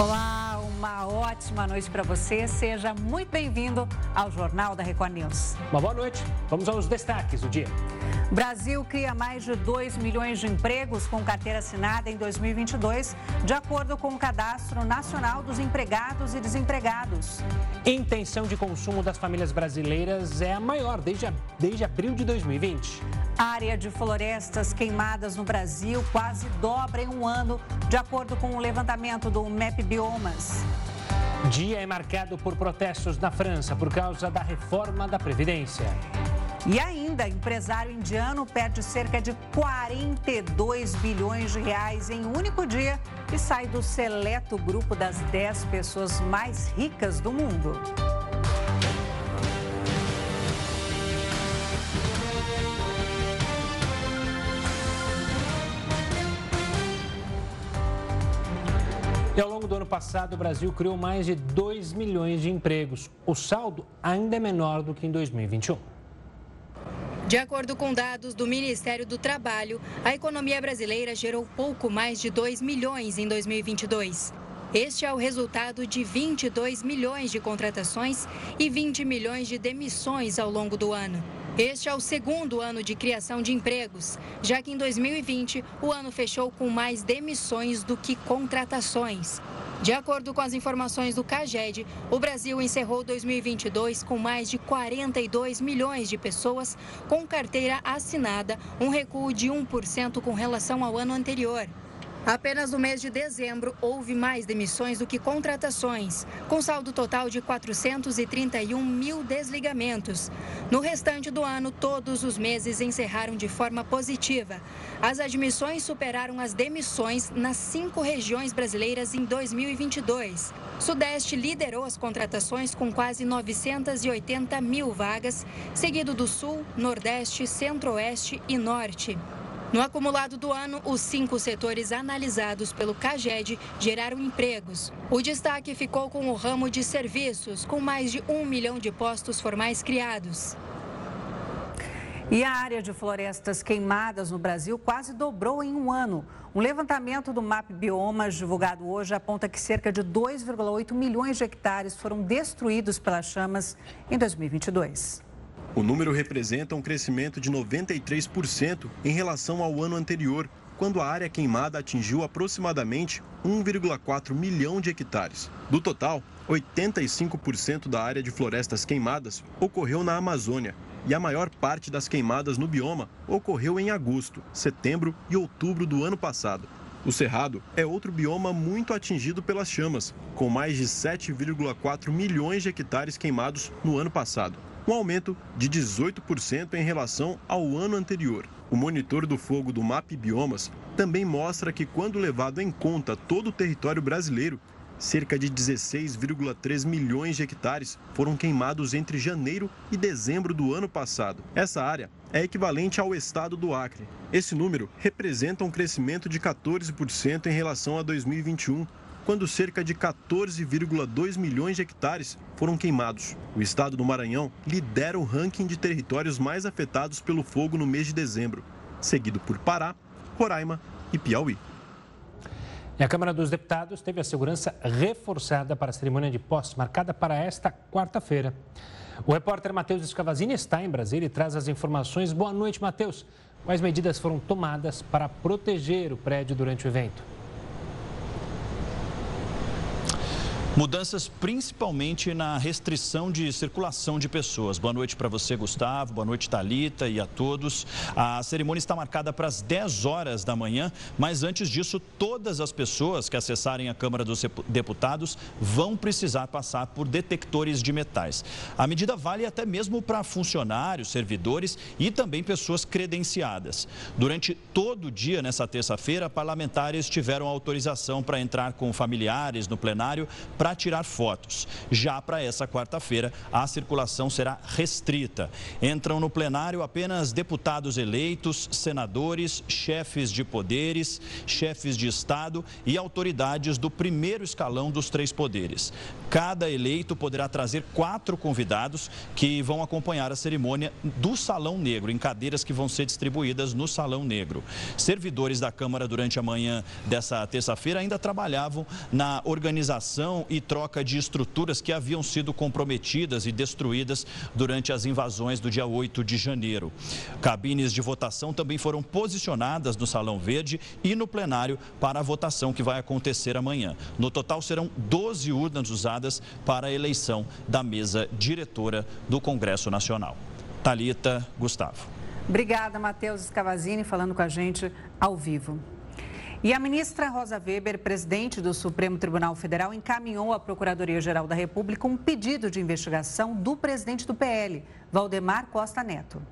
Olá, uma ótima noite para você. Seja muito bem-vindo ao Jornal da Record News. Uma boa noite. Vamos aos destaques do dia. Brasil cria mais de 2 milhões de empregos com carteira assinada em 2022, de acordo com o Cadastro Nacional dos Empregados e Desempregados. Intenção de consumo das famílias brasileiras é a maior desde, desde abril de 2020. A área de florestas queimadas no Brasil quase dobra em um ano, de acordo com o levantamento do MEP Biomas. Dia é marcado por protestos na França por causa da reforma da Previdência. E ainda, empresário indiano perde cerca de 42 bilhões de reais em um único dia e sai do seleto grupo das 10 pessoas mais ricas do mundo. E ao longo do ano passado, o Brasil criou mais de 2 milhões de empregos. O saldo ainda é menor do que em 2021. De acordo com dados do Ministério do Trabalho, a economia brasileira gerou pouco mais de 2 milhões em 2022. Este é o resultado de 22 milhões de contratações e 20 milhões de demissões ao longo do ano. Este é o segundo ano de criação de empregos, já que em 2020 o ano fechou com mais demissões do que contratações. De acordo com as informações do CAGED, o Brasil encerrou 2022 com mais de 42 milhões de pessoas com carteira assinada, um recuo de 1% com relação ao ano anterior. Apenas no mês de dezembro houve mais demissões do que contratações, com saldo total de 431 mil desligamentos. No restante do ano, todos os meses encerraram de forma positiva. As admissões superaram as demissões nas cinco regiões brasileiras em 2022. Sudeste liderou as contratações com quase 980 mil vagas, seguido do Sul, Nordeste, Centro-Oeste e Norte. No acumulado do ano, os cinco setores analisados pelo CAGED geraram empregos. O destaque ficou com o ramo de serviços, com mais de um milhão de postos formais criados. E a área de florestas queimadas no Brasil quase dobrou em um ano. Um levantamento do MAP Biomas, divulgado hoje, aponta que cerca de 2,8 milhões de hectares foram destruídos pelas chamas em 2022. O número representa um crescimento de 93% em relação ao ano anterior, quando a área queimada atingiu aproximadamente 1,4 milhão de hectares. Do total, 85% da área de florestas queimadas ocorreu na Amazônia e a maior parte das queimadas no bioma ocorreu em agosto, setembro e outubro do ano passado. O Cerrado é outro bioma muito atingido pelas chamas, com mais de 7,4 milhões de hectares queimados no ano passado um aumento de 18% em relação ao ano anterior. O monitor do fogo do MAP Biomas também mostra que, quando levado em conta todo o território brasileiro, cerca de 16,3 milhões de hectares foram queimados entre janeiro e dezembro do ano passado. Essa área é equivalente ao estado do Acre. Esse número representa um crescimento de 14% em relação a 2021, quando cerca de 14,2 milhões de hectares foram queimados. O estado do Maranhão lidera o ranking de territórios mais afetados pelo fogo no mês de dezembro, seguido por Pará, Roraima e Piauí. E a Câmara dos Deputados teve a segurança reforçada para a cerimônia de posse marcada para esta quarta-feira. O repórter Matheus Escavazini está em Brasília e traz as informações. Boa noite, Matheus. Quais medidas foram tomadas para proteger o prédio durante o evento? Mudanças principalmente na restrição de circulação de pessoas. Boa noite para você, Gustavo. Boa noite, Talita e a todos. A cerimônia está marcada para as 10 horas da manhã, mas antes disso, todas as pessoas que acessarem a Câmara dos Deputados vão precisar passar por detectores de metais. A medida vale até mesmo para funcionários, servidores e também pessoas credenciadas. Durante todo o dia nessa terça-feira, parlamentares tiveram autorização para entrar com familiares no plenário para para tirar fotos. Já para essa quarta-feira, a circulação será restrita. Entram no plenário apenas deputados eleitos, senadores, chefes de poderes, chefes de Estado e autoridades do primeiro escalão dos três poderes. Cada eleito poderá trazer quatro convidados que vão acompanhar a cerimônia do Salão Negro, em cadeiras que vão ser distribuídas no Salão Negro. Servidores da Câmara durante a manhã dessa terça-feira ainda trabalhavam na organização e troca de estruturas que haviam sido comprometidas e destruídas durante as invasões do dia 8 de janeiro. Cabines de votação também foram posicionadas no Salão Verde e no plenário para a votação que vai acontecer amanhã. No total, serão 12 urnas usadas para a eleição da mesa diretora do Congresso Nacional. Talita, Gustavo. Obrigada, Matheus Scavazini, falando com a gente ao vivo. E a ministra Rosa Weber, presidente do Supremo Tribunal Federal, encaminhou à Procuradoria-Geral da República um pedido de investigação do presidente do PL, Valdemar Costa Neto.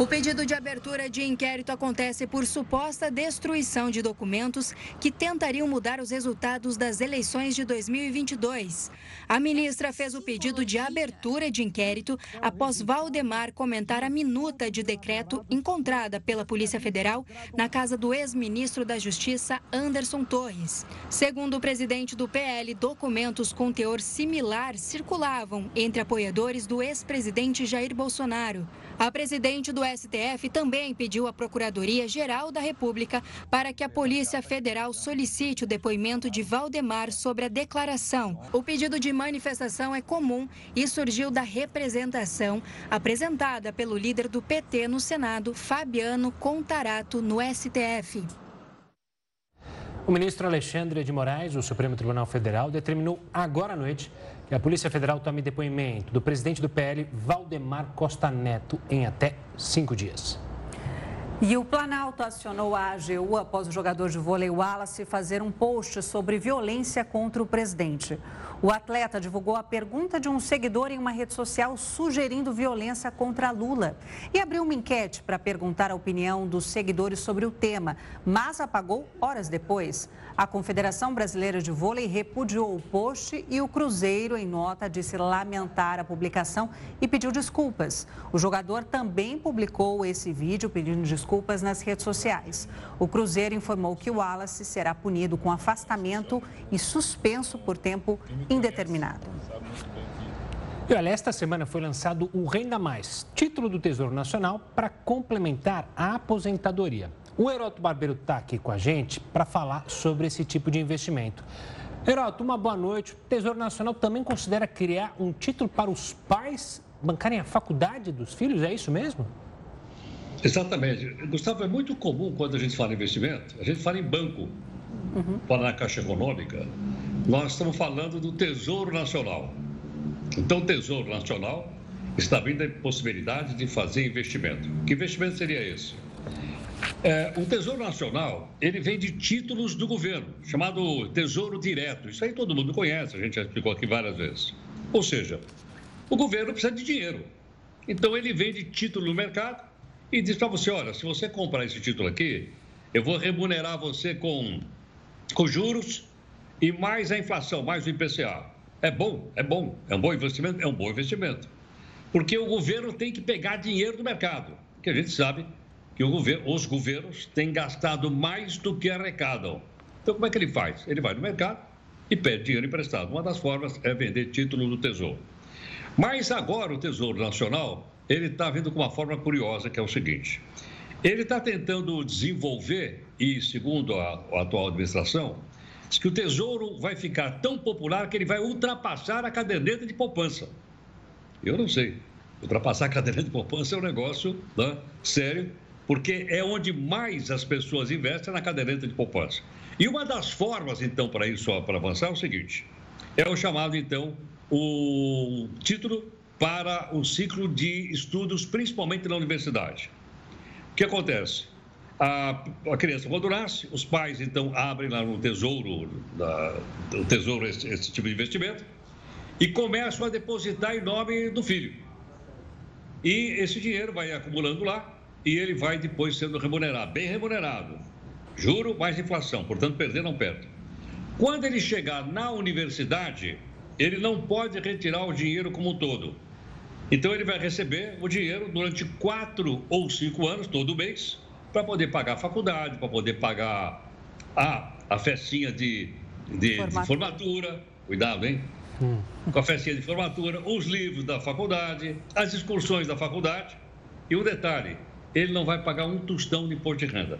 O pedido de abertura de inquérito acontece por suposta destruição de documentos que tentariam mudar os resultados das eleições de 2022. A ministra fez o pedido de abertura de inquérito após Valdemar comentar a minuta de decreto encontrada pela Polícia Federal na casa do ex-ministro da Justiça, Anderson Torres. Segundo o presidente do PL, documentos com teor similar circulavam entre apoiadores do ex-presidente Jair Bolsonaro. A presidente do STF também pediu à Procuradoria-Geral da República para que a Polícia Federal solicite o depoimento de Valdemar sobre a declaração. O pedido de manifestação é comum e surgiu da representação apresentada pelo líder do PT no Senado, Fabiano Contarato, no STF. O ministro Alexandre de Moraes, do Supremo Tribunal Federal, determinou agora à noite que a Polícia Federal tome depoimento do presidente do PL, Valdemar Costa Neto, em até cinco dias. E o Planalto acionou a AGU após o jogador de vôlei Wallace fazer um post sobre violência contra o presidente. O atleta divulgou a pergunta de um seguidor em uma rede social sugerindo violência contra Lula e abriu uma enquete para perguntar a opinião dos seguidores sobre o tema, mas apagou horas depois. A Confederação Brasileira de Vôlei repudiou o post e o Cruzeiro, em nota, disse lamentar a publicação e pediu desculpas. O jogador também publicou esse vídeo pedindo desculpas nas redes sociais. O Cruzeiro informou que o Wallace será punido com afastamento e suspenso por tempo indeterminado. E olha, esta semana foi lançado o Renda Mais, título do Tesouro Nacional para complementar a aposentadoria. O Heroto Barbeiro está aqui com a gente para falar sobre esse tipo de investimento. Heroto, uma boa noite. O Tesouro Nacional também considera criar um título para os pais bancarem a faculdade dos filhos, é isso mesmo? Exatamente. Gustavo, é muito comum quando a gente fala em investimento, a gente fala em banco, uhum. fala na Caixa Econômica. Nós estamos falando do Tesouro Nacional. Então, o Tesouro Nacional está vindo a possibilidade de fazer investimento. Que investimento seria esse? É, o Tesouro Nacional, ele vem de títulos do governo, chamado Tesouro Direto. Isso aí todo mundo conhece, a gente já explicou aqui várias vezes. Ou seja, o governo precisa de dinheiro. Então, ele vende título no mercado e diz para você, olha, se você comprar esse título aqui, eu vou remunerar você com, com juros e mais a inflação, mais o IPCA. É bom, é bom, é um bom investimento, é um bom investimento. Porque o governo tem que pegar dinheiro do mercado, que a gente sabe que governo, os governos têm gastado mais do que arrecadam. Então, como é que ele faz? Ele vai no mercado e pede dinheiro emprestado. Uma das formas é vender título do Tesouro. Mas agora o Tesouro Nacional, ele está vindo com uma forma curiosa, que é o seguinte. Ele está tentando desenvolver, e segundo a, a atual administração, diz que o Tesouro vai ficar tão popular que ele vai ultrapassar a caderneta de poupança. Eu não sei. Ultrapassar a caderneta de poupança é um negócio né, sério porque é onde mais as pessoas investem na caderneta de poupança. E uma das formas, então, para isso, para avançar, é o seguinte: é o chamado, então, o título para o ciclo de estudos, principalmente na universidade. O que acontece? A, a criança, nasce, os pais, então, abrem lá no tesouro, no tesouro esse, esse tipo de investimento, e começam a depositar em nome do filho. E esse dinheiro vai acumulando lá, e ele vai depois sendo remunerado, bem remunerado. Juro mais inflação, portanto, perder não perde. Quando ele chegar na universidade, ele não pode retirar o dinheiro como um todo. Então, ele vai receber o dinheiro durante quatro ou cinco anos, todo mês, para poder pagar a faculdade, para poder pagar a, a festinha de, de, formatura. de formatura. Cuidado, hein? Hum. Com a festinha de formatura, os livros da faculdade, as excursões da faculdade. E um detalhe: ele não vai pagar um tostão de imposto de renda.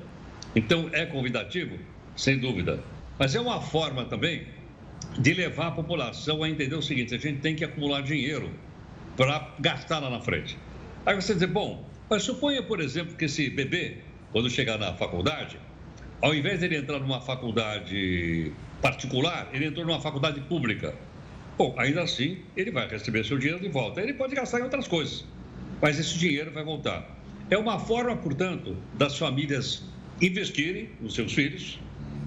Então, é convidativo? Sem dúvida. Mas é uma forma também de levar a população a entender o seguinte: a gente tem que acumular dinheiro para gastar lá na frente. Aí você diz, bom, mas suponha, por exemplo, que esse bebê, quando chegar na faculdade, ao invés de ele entrar numa faculdade particular, ele entrou numa faculdade pública. Bom, ainda assim, ele vai receber seu dinheiro de volta. Ele pode gastar em outras coisas, mas esse dinheiro vai voltar. É uma forma, portanto, das famílias investirem nos seus filhos,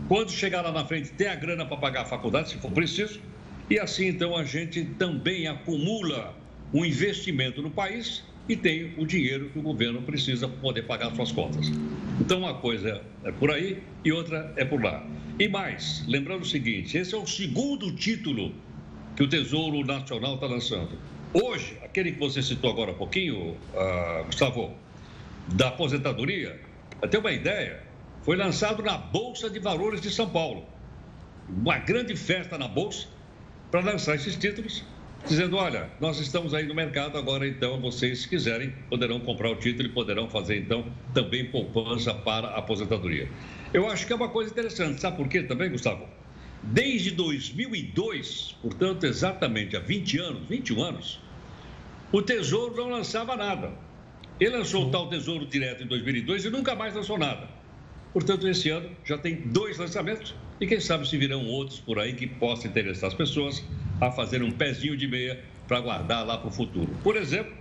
quando chegar lá na frente, ter a grana para pagar a faculdade, se for preciso, e assim então a gente também acumula um investimento no país e tem o dinheiro que o governo precisa para poder pagar suas contas. Então, uma coisa é por aí e outra é por lá. E mais, lembrando o seguinte: esse é o segundo título que o Tesouro Nacional está lançando. Hoje, aquele que você citou agora há pouquinho, uh, Gustavo, da aposentadoria, ter uma ideia, foi lançado na Bolsa de Valores de São Paulo. Uma grande festa na Bolsa para lançar esses títulos dizendo: olha, nós estamos aí no mercado agora, então vocês, se quiserem, poderão comprar o título e poderão fazer, então, também poupança para a aposentadoria. Eu acho que é uma coisa interessante, sabe por quê também, Gustavo? Desde 2002, portanto, exatamente há 20 anos, 21 anos, o Tesouro não lançava nada. Ele lançou o tal Tesouro Direto em 2002 e nunca mais lançou nada. Portanto, esse ano já tem dois lançamentos e quem sabe se virão outros por aí que possam interessar as pessoas a fazer um pezinho de meia para guardar lá para o futuro. Por exemplo,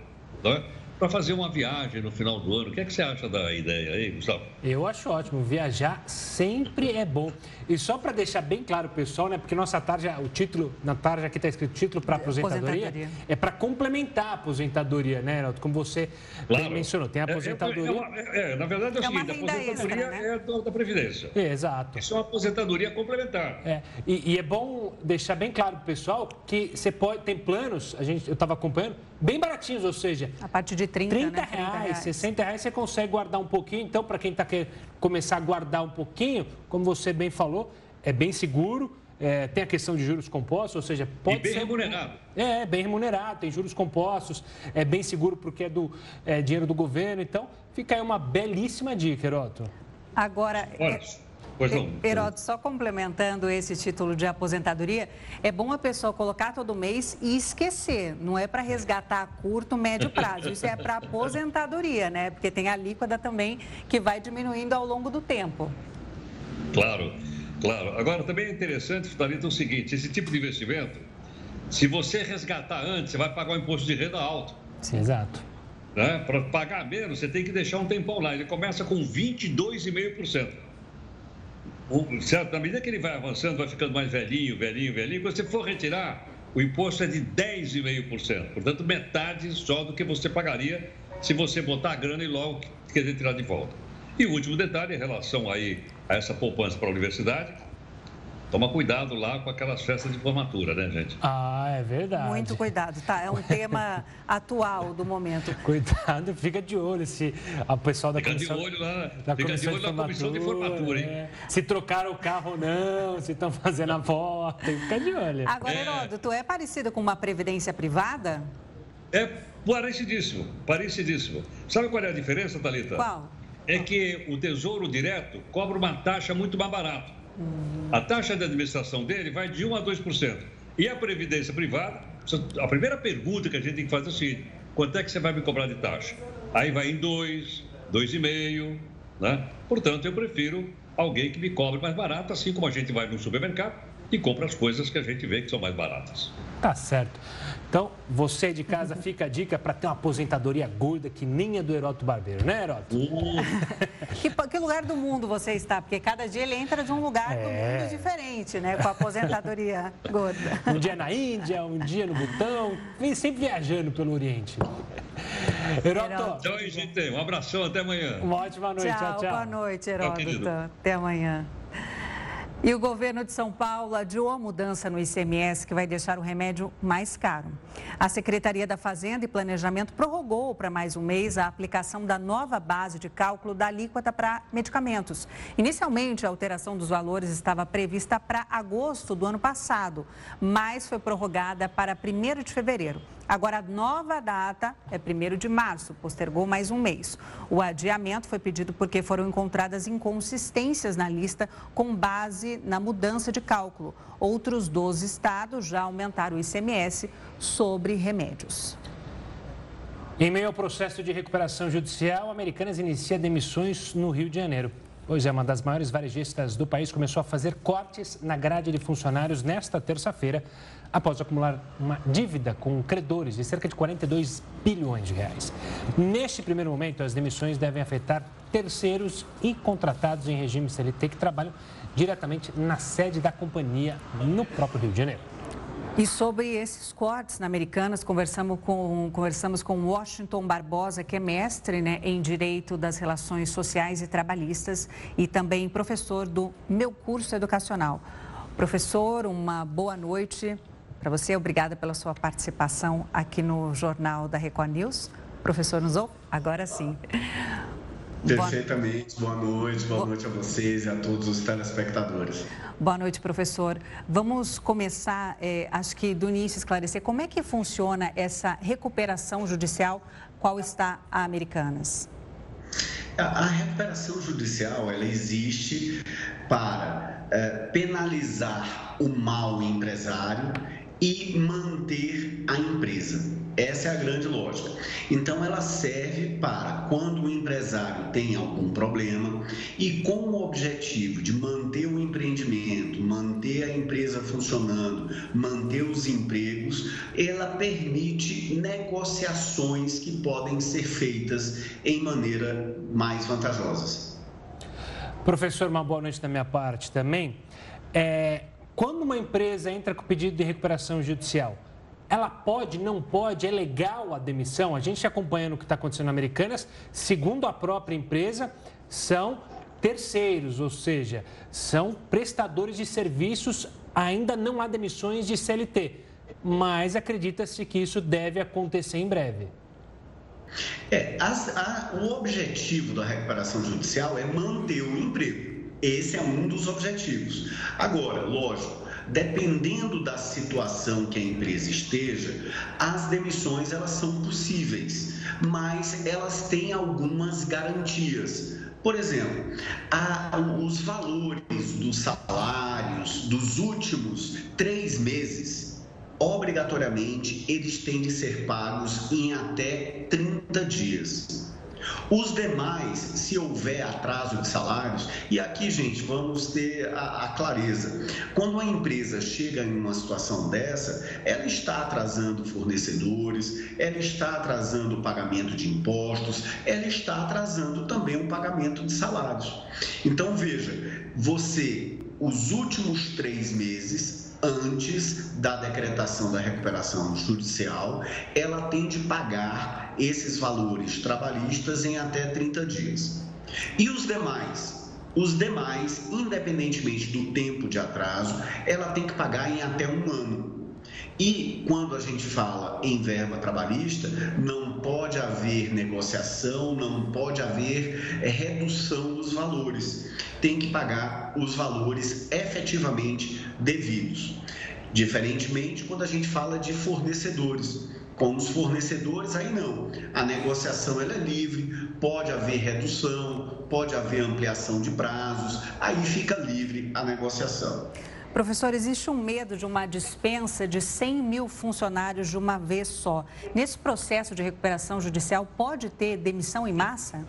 né, para fazer uma viagem no final do ano. O que, é que você acha da ideia aí, Gustavo? Eu acho ótimo. Viajar sempre é bom. E só para deixar bem claro, pessoal, né? Porque nossa tarja, o título, na tarja aqui está escrito título para aposentadoria, aposentadoria, é para complementar a aposentadoria, né, Heraldo? Como você claro. mencionou, tem a aposentadoria. É, é, é, é na verdade é o seguinte: a aposentadoria extra, né? é da Previdência. exato. Isso é uma aposentadoria complementar. É. E, e, é bom deixar bem claro pessoal que você pode, tem planos, a gente, eu estava acompanhando, bem baratinhos, ou seja. A partir de 30, 30 né? reais, 30 reais, 60 reais você consegue guardar um pouquinho. Então, para quem está querendo começar a guardar um pouquinho, como você bem falou, é bem seguro. É, tem a questão de juros compostos, ou seja, pode e bem ser... remunerado. É, bem remunerado, tem juros compostos, é bem seguro porque é do é, dinheiro do governo. Então, fica aí uma belíssima dica, Heroto. Agora, Olha, Pois não. Heroto, só complementando esse título de aposentadoria, é bom a pessoa colocar todo mês e esquecer. Não é para resgatar a curto, médio prazo. Isso é para aposentadoria, né? Porque tem a líquida também que vai diminuindo ao longo do tempo. Claro, claro. Agora, também é interessante, Thalita, o seguinte: esse tipo de investimento, se você resgatar antes, você vai pagar um imposto de renda alto. Sim, exato. Né? Para pagar menos, você tem que deixar um tempão lá. Ele começa com 22,5% certo? Na medida que ele vai avançando, vai ficando mais velhinho, velhinho, velhinho, quando você for retirar, o imposto é de 10,5%. Portanto, metade só do que você pagaria se você botar a grana e logo querer tirar de volta. E o último detalhe em relação aí a essa poupança para a universidade, Toma cuidado lá com aquelas festas de formatura, né, gente? Ah, é verdade. Muito cuidado, tá? É um tema atual do momento. Cuidado, fica de olho se a pessoal da fica comissão... de olho lá, da fica de olho na comissão de formatura, hein? É. Se trocaram o carro ou não, se estão fazendo a volta, fica de olho. Agora, é. Heródoto, é parecido com uma previdência privada? É parecidíssimo, parecidíssimo. Sabe qual é a diferença, Thalita? Qual? É que o Tesouro Direto cobra uma taxa muito mais barata. A taxa de administração dele vai de 1 a 2%. E a previdência privada, a primeira pergunta que a gente tem que fazer é o seguinte: quanto é que você vai me cobrar de taxa? Aí vai em 2, 2,5, né? Portanto, eu prefiro alguém que me cobre mais barato, assim como a gente vai no supermercado e compra as coisas que a gente vê que são mais baratas. Tá certo. Então, você de casa fica a dica para ter uma aposentadoria gorda que nem é do Heroto Barbeiro, né, Heroto? Uh. que, que, lugar do mundo você está? Porque cada dia ele entra de um lugar é. do mundo diferente, né? Com a aposentadoria gorda. Um dia na Índia, um dia no Butão, vem sempre viajando pelo Oriente. Heroto. Tchau, gente. Um abração, até amanhã. Uma ótima noite. Tchau, tchau. tchau. Boa noite, Heroto. Até amanhã. E o governo de São Paulo adiou a mudança no ICMS que vai deixar o remédio mais caro. A Secretaria da Fazenda e Planejamento prorrogou para mais um mês a aplicação da nova base de cálculo da alíquota para medicamentos. Inicialmente, a alteração dos valores estava prevista para agosto do ano passado, mas foi prorrogada para 1 de fevereiro. Agora, a nova data é 1 de março, postergou mais um mês. O adiamento foi pedido porque foram encontradas inconsistências na lista com base na mudança de cálculo. Outros 12 estados já aumentaram o ICMS sobre remédios. Em meio ao processo de recuperação judicial, Americanas inicia demissões no Rio de Janeiro. Pois é, uma das maiores varejistas do país começou a fazer cortes na grade de funcionários nesta terça-feira após acumular uma dívida com credores de cerca de 42 bilhões de reais. Neste primeiro momento, as demissões devem afetar terceiros e contratados em regime CLT que trabalham diretamente na sede da companhia no próprio Rio de Janeiro. E sobre esses cortes na Americanas, conversamos com, conversamos com Washington Barbosa, que é mestre né, em Direito das Relações Sociais e Trabalhistas e também professor do meu curso educacional. Professor, uma boa noite para você. Obrigada pela sua participação aqui no Jornal da Record News. Professor Nuzou, agora sim. Perfeitamente. Boa noite, boa noite a vocês e a todos os telespectadores. Boa noite, professor. Vamos começar, é, acho que do início, esclarecer como é que funciona essa recuperação judicial, qual está a Americanas? A, recuperação judicial, ela existe para é, penalizar o mal empresário e manter a empresa. Essa é a grande lógica. Então, ela serve para quando o empresário tem algum problema e com o objetivo de manter o empreendimento, manter a empresa funcionando, manter os empregos, ela permite negociações que podem ser feitas em maneira mais vantajosas. Professor, uma boa noite da minha parte também. É, quando uma empresa entra com pedido de recuperação judicial, ela pode, não pode, é legal a demissão? A gente acompanhando o que está acontecendo na Americanas, segundo a própria empresa, são terceiros, ou seja, são prestadores de serviços, ainda não há demissões de CLT, mas acredita-se que isso deve acontecer em breve. É, a, o objetivo da recuperação judicial é manter o emprego. Esse é um dos objetivos. Agora, lógico, dependendo da situação que a empresa esteja, as demissões elas são possíveis, mas elas têm algumas garantias. Por exemplo, a, os valores dos salários dos últimos três meses, obrigatoriamente, eles têm de ser pagos em até 30 dias. Os demais, se houver atraso de salários, e aqui, gente, vamos ter a, a, clareza. Quando a empresa chega em uma situação dessa, ela está atrasando fornecedores, ela está atrasando o pagamento de impostos, ela está atrasando também o pagamento de salários. Então, veja, você, os últimos três meses, antes da decretação da recuperação judicial, ela tem de pagar esses valores trabalhistas em até 30 dias. E os demais? Os demais, independentemente do tempo de atraso, ela tem que pagar em até um ano. E quando a gente fala em verba trabalhista, não pode haver negociação, não pode haver é, redução dos valores. Tem que pagar os valores efetivamente devidos. Diferentemente quando a gente fala de fornecedores. Com os fornecedores, aí não. A negociação ela é livre, pode haver redução, pode haver ampliação de prazos, aí fica livre a negociação. Professor, existe um medo de uma dispensa de 100 mil funcionários de uma vez só. Nesse processo de recuperação judicial, pode ter demissão em massa?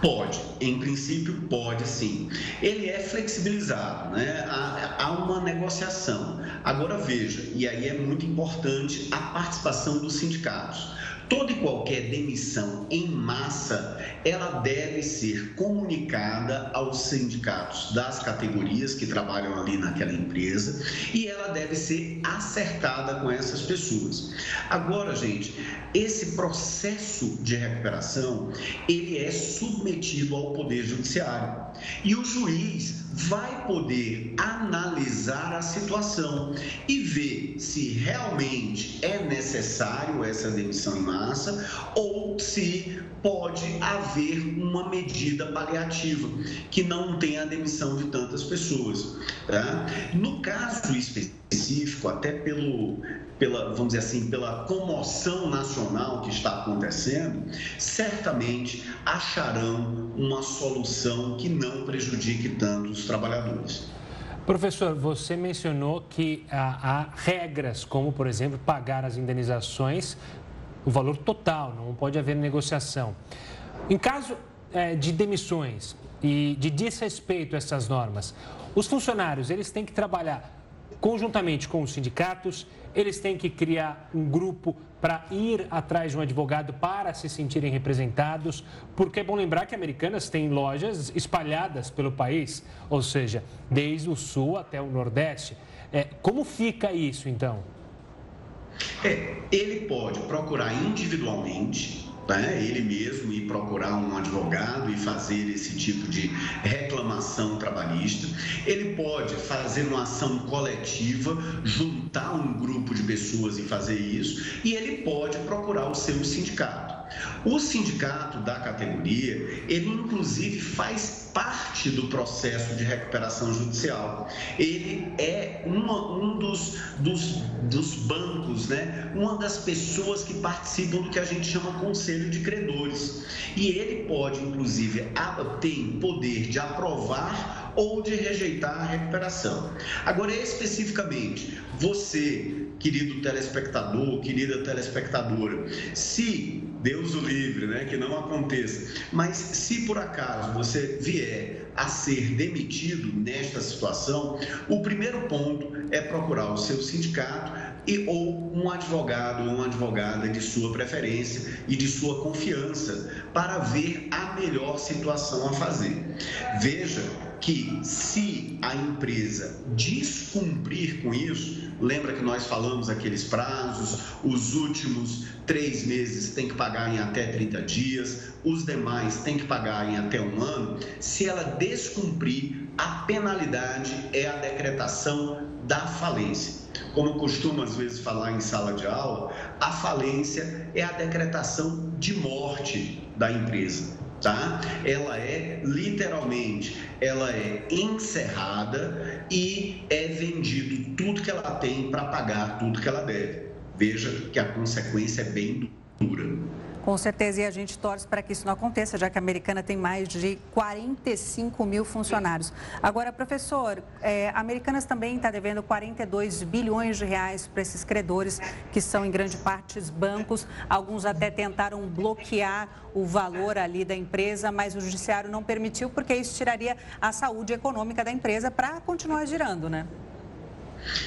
Pode, em princípio pode sim. Ele é flexibilizado, né? há, há, uma negociação. Agora veja, e aí é muito importante a participação dos sindicatos. Toda e qualquer demissão em massa, ela deve ser comunicada aos sindicatos das categorias que trabalham ali naquela empresa e ela deve ser acertada com essas pessoas. Agora, gente, esse processo de recuperação, ele é submetido ao Poder Judiciário. E o juiz vai poder analisar a situação e ver se realmente é necessário essa demissão em massa ou se pode haver uma medida paliativa que não tenha a demissão de tantas pessoas. Tá? No caso específico, até pelo, pela, vamos dizer assim, pela comoção nacional que está acontecendo, certamente acharão uma solução que não prejudique tanto os trabalhadores. Professor, você mencionou que há, há, regras, como, por exemplo, pagar as indenizações, o valor total, não pode haver negociação. Em caso é, de demissões e de desrespeito a essas normas, os funcionários eles têm que trabalhar conjuntamente com os sindicatos, eles têm que criar um grupo para ir atrás de um advogado para se sentirem representados, porque é bom lembrar que Americanas tem lojas espalhadas pelo país, ou seja, desde o sul até o nordeste. É, como fica isso então? É, ele pode procurar individualmente né, ele mesmo ir procurar um advogado e fazer esse tipo de reclamação trabalhista. Ele pode fazer uma ação coletiva, juntar um grupo de pessoas e fazer isso, e ele pode procurar o seu sindicato. O sindicato da categoria, ele inclusive faz parte do processo de recuperação judicial. Ele é uma, um dos, dos, dos bancos, né? uma das pessoas que participam do que a gente chama conselho de credores. E ele pode, inclusive, tem poder de aprovar ou de rejeitar a recuperação. Agora, especificamente, você, querido telespectador, querida telespectadora, se Deus o livre, né, que não aconteça, mas se por acaso você vier a ser demitido nesta situação, o primeiro ponto é procurar o seu sindicato e ou um advogado ou uma advogada de sua preferência e de sua confiança para ver a melhor situação a fazer. Veja que se a empresa descumprir com isso, lembra que nós falamos aqueles prazos, os últimos três meses tem que pagar em até 30 dias, os demais tem que pagar em até um ano, se ela descumprir, a penalidade é a decretação da falência. Como costumo às vezes falar em sala de aula, a falência é a decretação de morte da empresa tá? Ela é literalmente, ela é encerrada e é vendido tudo que ela tem para pagar tudo que ela deve. Veja que a consequência é bem dura. Com certeza, e a gente torce para que isso não aconteça, já que a Americana tem mais de 45 mil funcionários. Agora, professor, é, a Americanas também está devendo 42 bilhões de reais para esses credores, que são em grande parte bancos. Alguns até tentaram bloquear o valor ali da empresa, mas o judiciário não permitiu, porque isso tiraria a saúde econômica da empresa para continuar girando, né?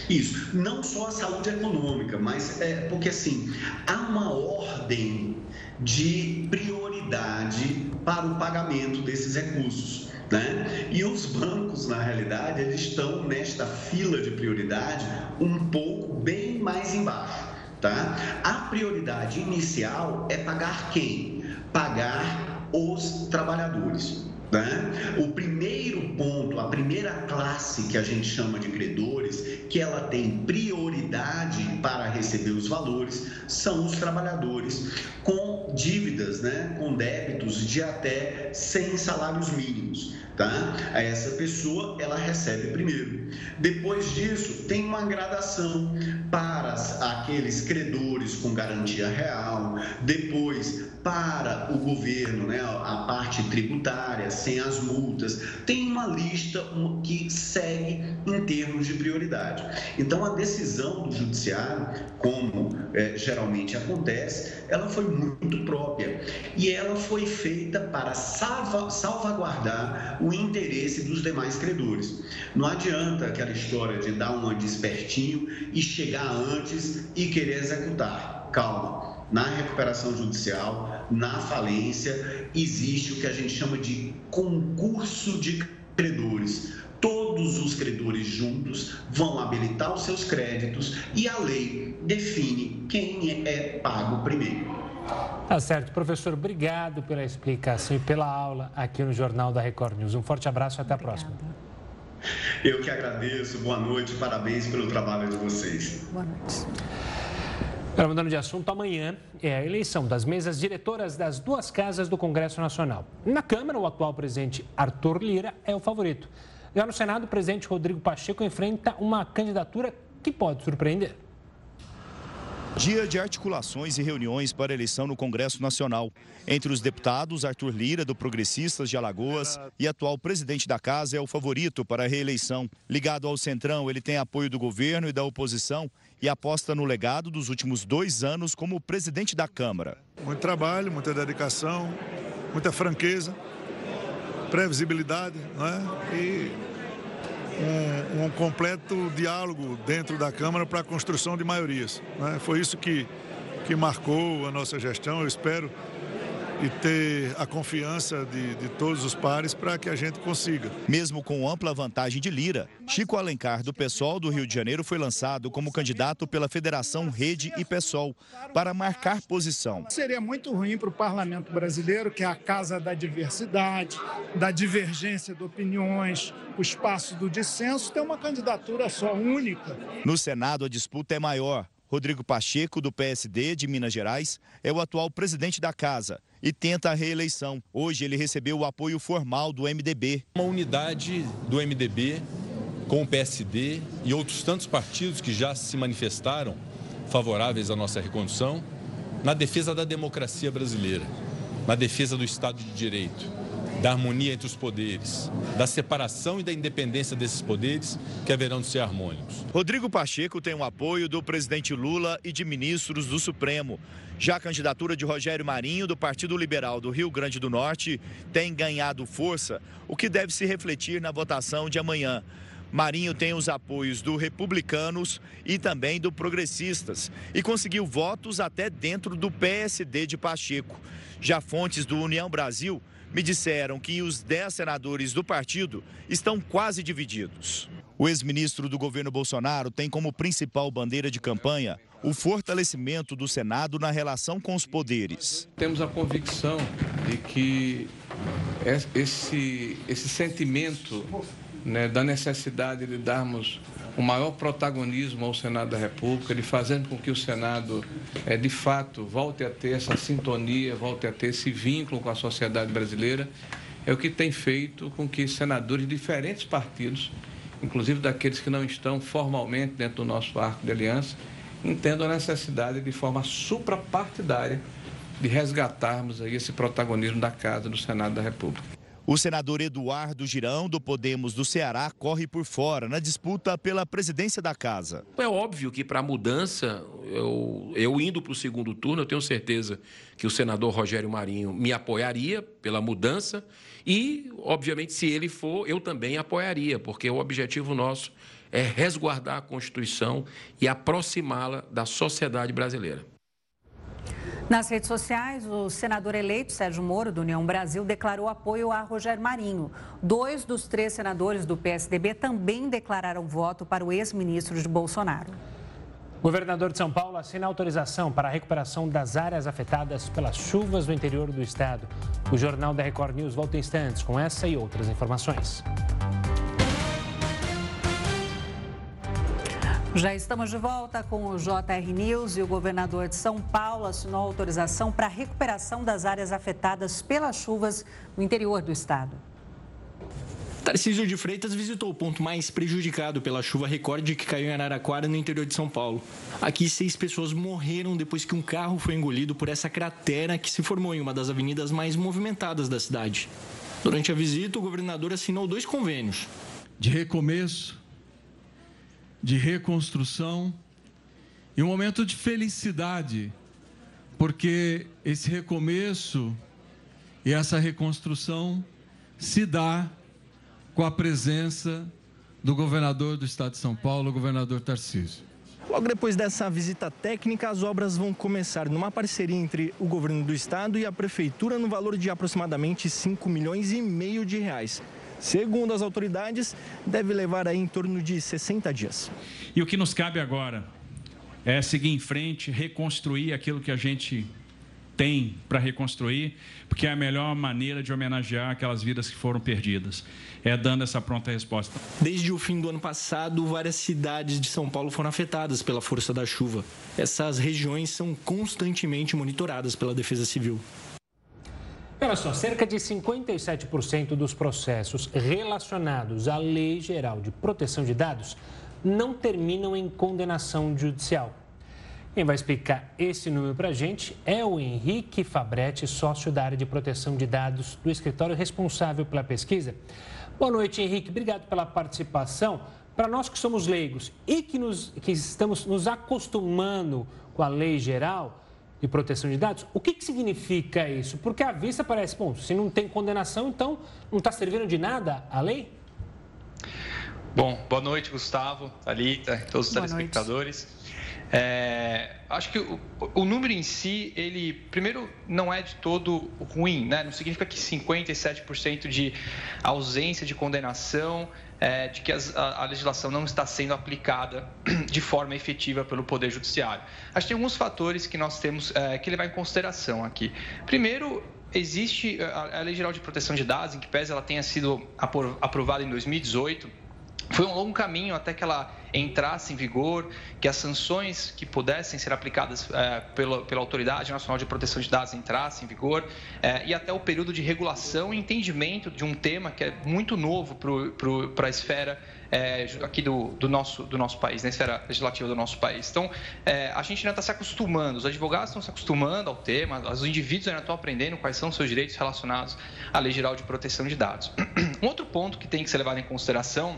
Isso, não só a saúde econômica, mas é porque assim, há uma ordem de prioridade para o pagamento desses recursos. Né? E os bancos, na realidade, eles estão nesta fila de prioridade um pouco bem mais embaixo. Tá? A prioridade inicial é pagar quem? Pagar os trabalhadores. Né? O primeiro ponto, a primeira classe que a gente chama de credores, que ela tem prioridade para receber os valores, são os trabalhadores com dívidas, né? com débitos de até 100 salários mínimos. Tá? Essa pessoa ela recebe primeiro. Depois disso, tem uma gradação para aqueles credores com garantia real, depois para o governo, né, a parte tributária, sem as multas. Tem uma lista que segue em termos de prioridade. Então, a decisão do judiciário, como é, geralmente acontece, ela foi muito própria e ela foi feita para salva, salvaguardar o interesse dos demais credores. Não adianta aquela história de dar uma despertinho e chegar antes e querer executar. Calma na recuperação judicial, na falência, existe o que a gente chama de concurso de credores. Todos os credores juntos vão habilitar os seus créditos e a lei define quem é pago primeiro. Tá certo. Professor, obrigado pela explicação e pela aula aqui no Jornal da Record News. Um forte abraço e até a próxima. Eu que agradeço. Boa noite. Parabéns pelo trabalho de vocês. Boa noite. Agora, mudando de assunto, amanhã é a eleição das mesas diretoras das duas casas do Congresso Nacional. Na Câmara, o atual presidente Arthur Lira é o favorito. Já no Senado, o presidente Rodrigo Pacheco enfrenta uma candidatura que pode surpreender. Dia de articulações e reuniões para eleição no Congresso Nacional. Entre os deputados, Arthur Lira, do Progressistas de Alagoas, e atual presidente da casa, é o favorito para a reeleição. Ligado ao Centrão, ele tem apoio do governo e da oposição e aposta no legado dos últimos dois anos como presidente da Câmara. Muito trabalho, muita dedicação, muita franqueza, previsibilidade não é? e um, um completo diálogo dentro da Câmara para a construção de maiorias. Né? Foi isso que, que marcou a nossa gestão. Eu espero e ter a confiança de, de todos os pares para que a gente consiga. Mesmo com ampla vantagem de Lira, Chico Alencar, do PSOL do Rio de Janeiro, foi lançado como candidato pela Federação Rede e PSOL para marcar posição. Seria muito ruim para o parlamento brasileiro, que é a casa da diversidade, da divergência de opiniões, o espaço do dissenso, ter uma candidatura só única. No Senado, a disputa é maior. Rodrigo Pacheco, do PSD de Minas Gerais, é o atual presidente da casa e tenta a reeleição. Hoje ele recebeu o apoio formal do MDB. Uma unidade do MDB com o PSD e outros tantos partidos que já se manifestaram favoráveis à nossa recondução na defesa da democracia brasileira, na defesa do Estado de Direito da harmonia entre os poderes, da separação e da independência desses poderes, que haverão de ser harmônicos. Rodrigo Pacheco tem o apoio do presidente Lula e de ministros do Supremo. Já a candidatura de Rogério Marinho, do Partido Liberal do Rio Grande do Norte, tem ganhado força, o que deve se refletir na votação de amanhã. Marinho tem os apoios do Republicanos e também do Progressistas e conseguiu votos até dentro do PSD de Pacheco. Já fontes do União Brasil me disseram que os 10 senadores do partido estão quase divididos. O ex-ministro do governo Bolsonaro tem como principal bandeira de campanha o fortalecimento do Senado na relação com os poderes. Temos a convicção de que esse, esse sentimento né, da necessidade de darmos o maior protagonismo ao Senado da República, de fazendo com que o Senado, é, de fato, volte a ter essa sintonia, volte a ter esse vínculo com a sociedade brasileira, é o que tem feito com que senadores de diferentes partidos, inclusive daqueles que não estão formalmente dentro do nosso arco de aliança, entendam a necessidade de forma suprapartidária de resgatarmos aí esse protagonismo da Casa do Senado da República. O senador Eduardo Girão, do Podemos do Ceará, corre por fora na disputa pela presidência da casa. É óbvio que para a mudança, eu, eu indo para o segundo turno, eu tenho certeza que o senador Rogério Marinho me apoiaria pela mudança e, obviamente, se ele for, eu também apoiaria, porque o objetivo nosso é resguardar a Constituição e aproximá-la da sociedade brasileira. Nas redes sociais, o senador eleito Sérgio Moro, do União Brasil, declarou apoio a Rogério Marinho. Dois dos três senadores do PSDB também declararam voto para o ex-ministro de Bolsonaro. O governador de São Paulo assina autorização para a recuperação das áreas afetadas pelas chuvas no interior do estado. O Jornal da Record News volta em instantes com essa e outras informações. Já estamos de volta com o JR News e o governador de São Paulo assinou autorização para a recuperação das áreas afetadas pelas chuvas no interior do estado. Tarcísio de Freitas visitou o ponto mais prejudicado pela chuva recorde que caiu em Araraquara, no interior de São Paulo. Aqui, seis pessoas morreram depois que um carro foi engolido por essa cratera que se formou em uma das avenidas mais movimentadas da cidade. Durante a visita, o governador assinou dois convênios. De recomeço de reconstrução e um momento de felicidade, porque esse recomeço e essa reconstrução se dá com a presença do governador do estado de São Paulo, o governador Tarcísio. Logo depois dessa visita técnica, as obras vão começar numa parceria entre o governo do estado e a prefeitura no valor de aproximadamente 5 milhões e meio de reais. Segundo as autoridades, deve levar aí em torno de 60 dias. E o que nos cabe agora é seguir em frente, reconstruir aquilo que a gente tem para reconstruir, porque é a melhor maneira de homenagear aquelas vidas que foram perdidas. É dando essa pronta resposta. Desde o fim do ano passado, várias cidades de São Paulo foram afetadas pela força da chuva. Essas regiões são constantemente monitoradas pela Defesa Civil. Olha só, cerca de 57% dos processos relacionados à Lei Geral de Proteção de Dados não terminam em condenação judicial. Quem vai explicar esse número para a gente é o Henrique Fabretti, sócio da área de proteção de dados do escritório responsável pela pesquisa. Boa noite, Henrique. Obrigado pela participação. Para nós que somos leigos e que, nos, que estamos nos acostumando com a lei geral de proteção de dados, o que, que significa isso? Porque à vista parece, bom, se não tem condenação, então não está servindo de nada a lei? Bom, boa noite, Gustavo, Thalita, todos os boa telespectadores. É, acho que o, o, número em si, ele, primeiro, não é de todo ruim, né? Não significa que 57% de ausência de condenação, é, de que as, a, a, legislação não está sendo aplicada de forma efetiva pelo Poder Judiciário. Acho que tem alguns fatores que nós temos é, que levar em consideração aqui. Primeiro, existe a, a Lei Geral de Proteção de Dados, em que pese ela tenha sido aprovada em 2018, foi um longo caminho até que ela entrasse em vigor, que as sanções que pudessem ser aplicadas é, pela, pela Autoridade Nacional de Proteção de Dados entrassem em vigor, é, e até o período de regulação e entendimento de um tema que é muito novo para a esfera é, aqui do, do, nosso, do nosso país, na esfera legislativa do nosso país. Então, a gente ainda está se acostumando, os advogados estão se acostumando ao tema, os indivíduos ainda estão aprendendo quais são os seus direitos relacionados à Lei Geral de Proteção de Dados. Um outro ponto que tem que ser levado em consideração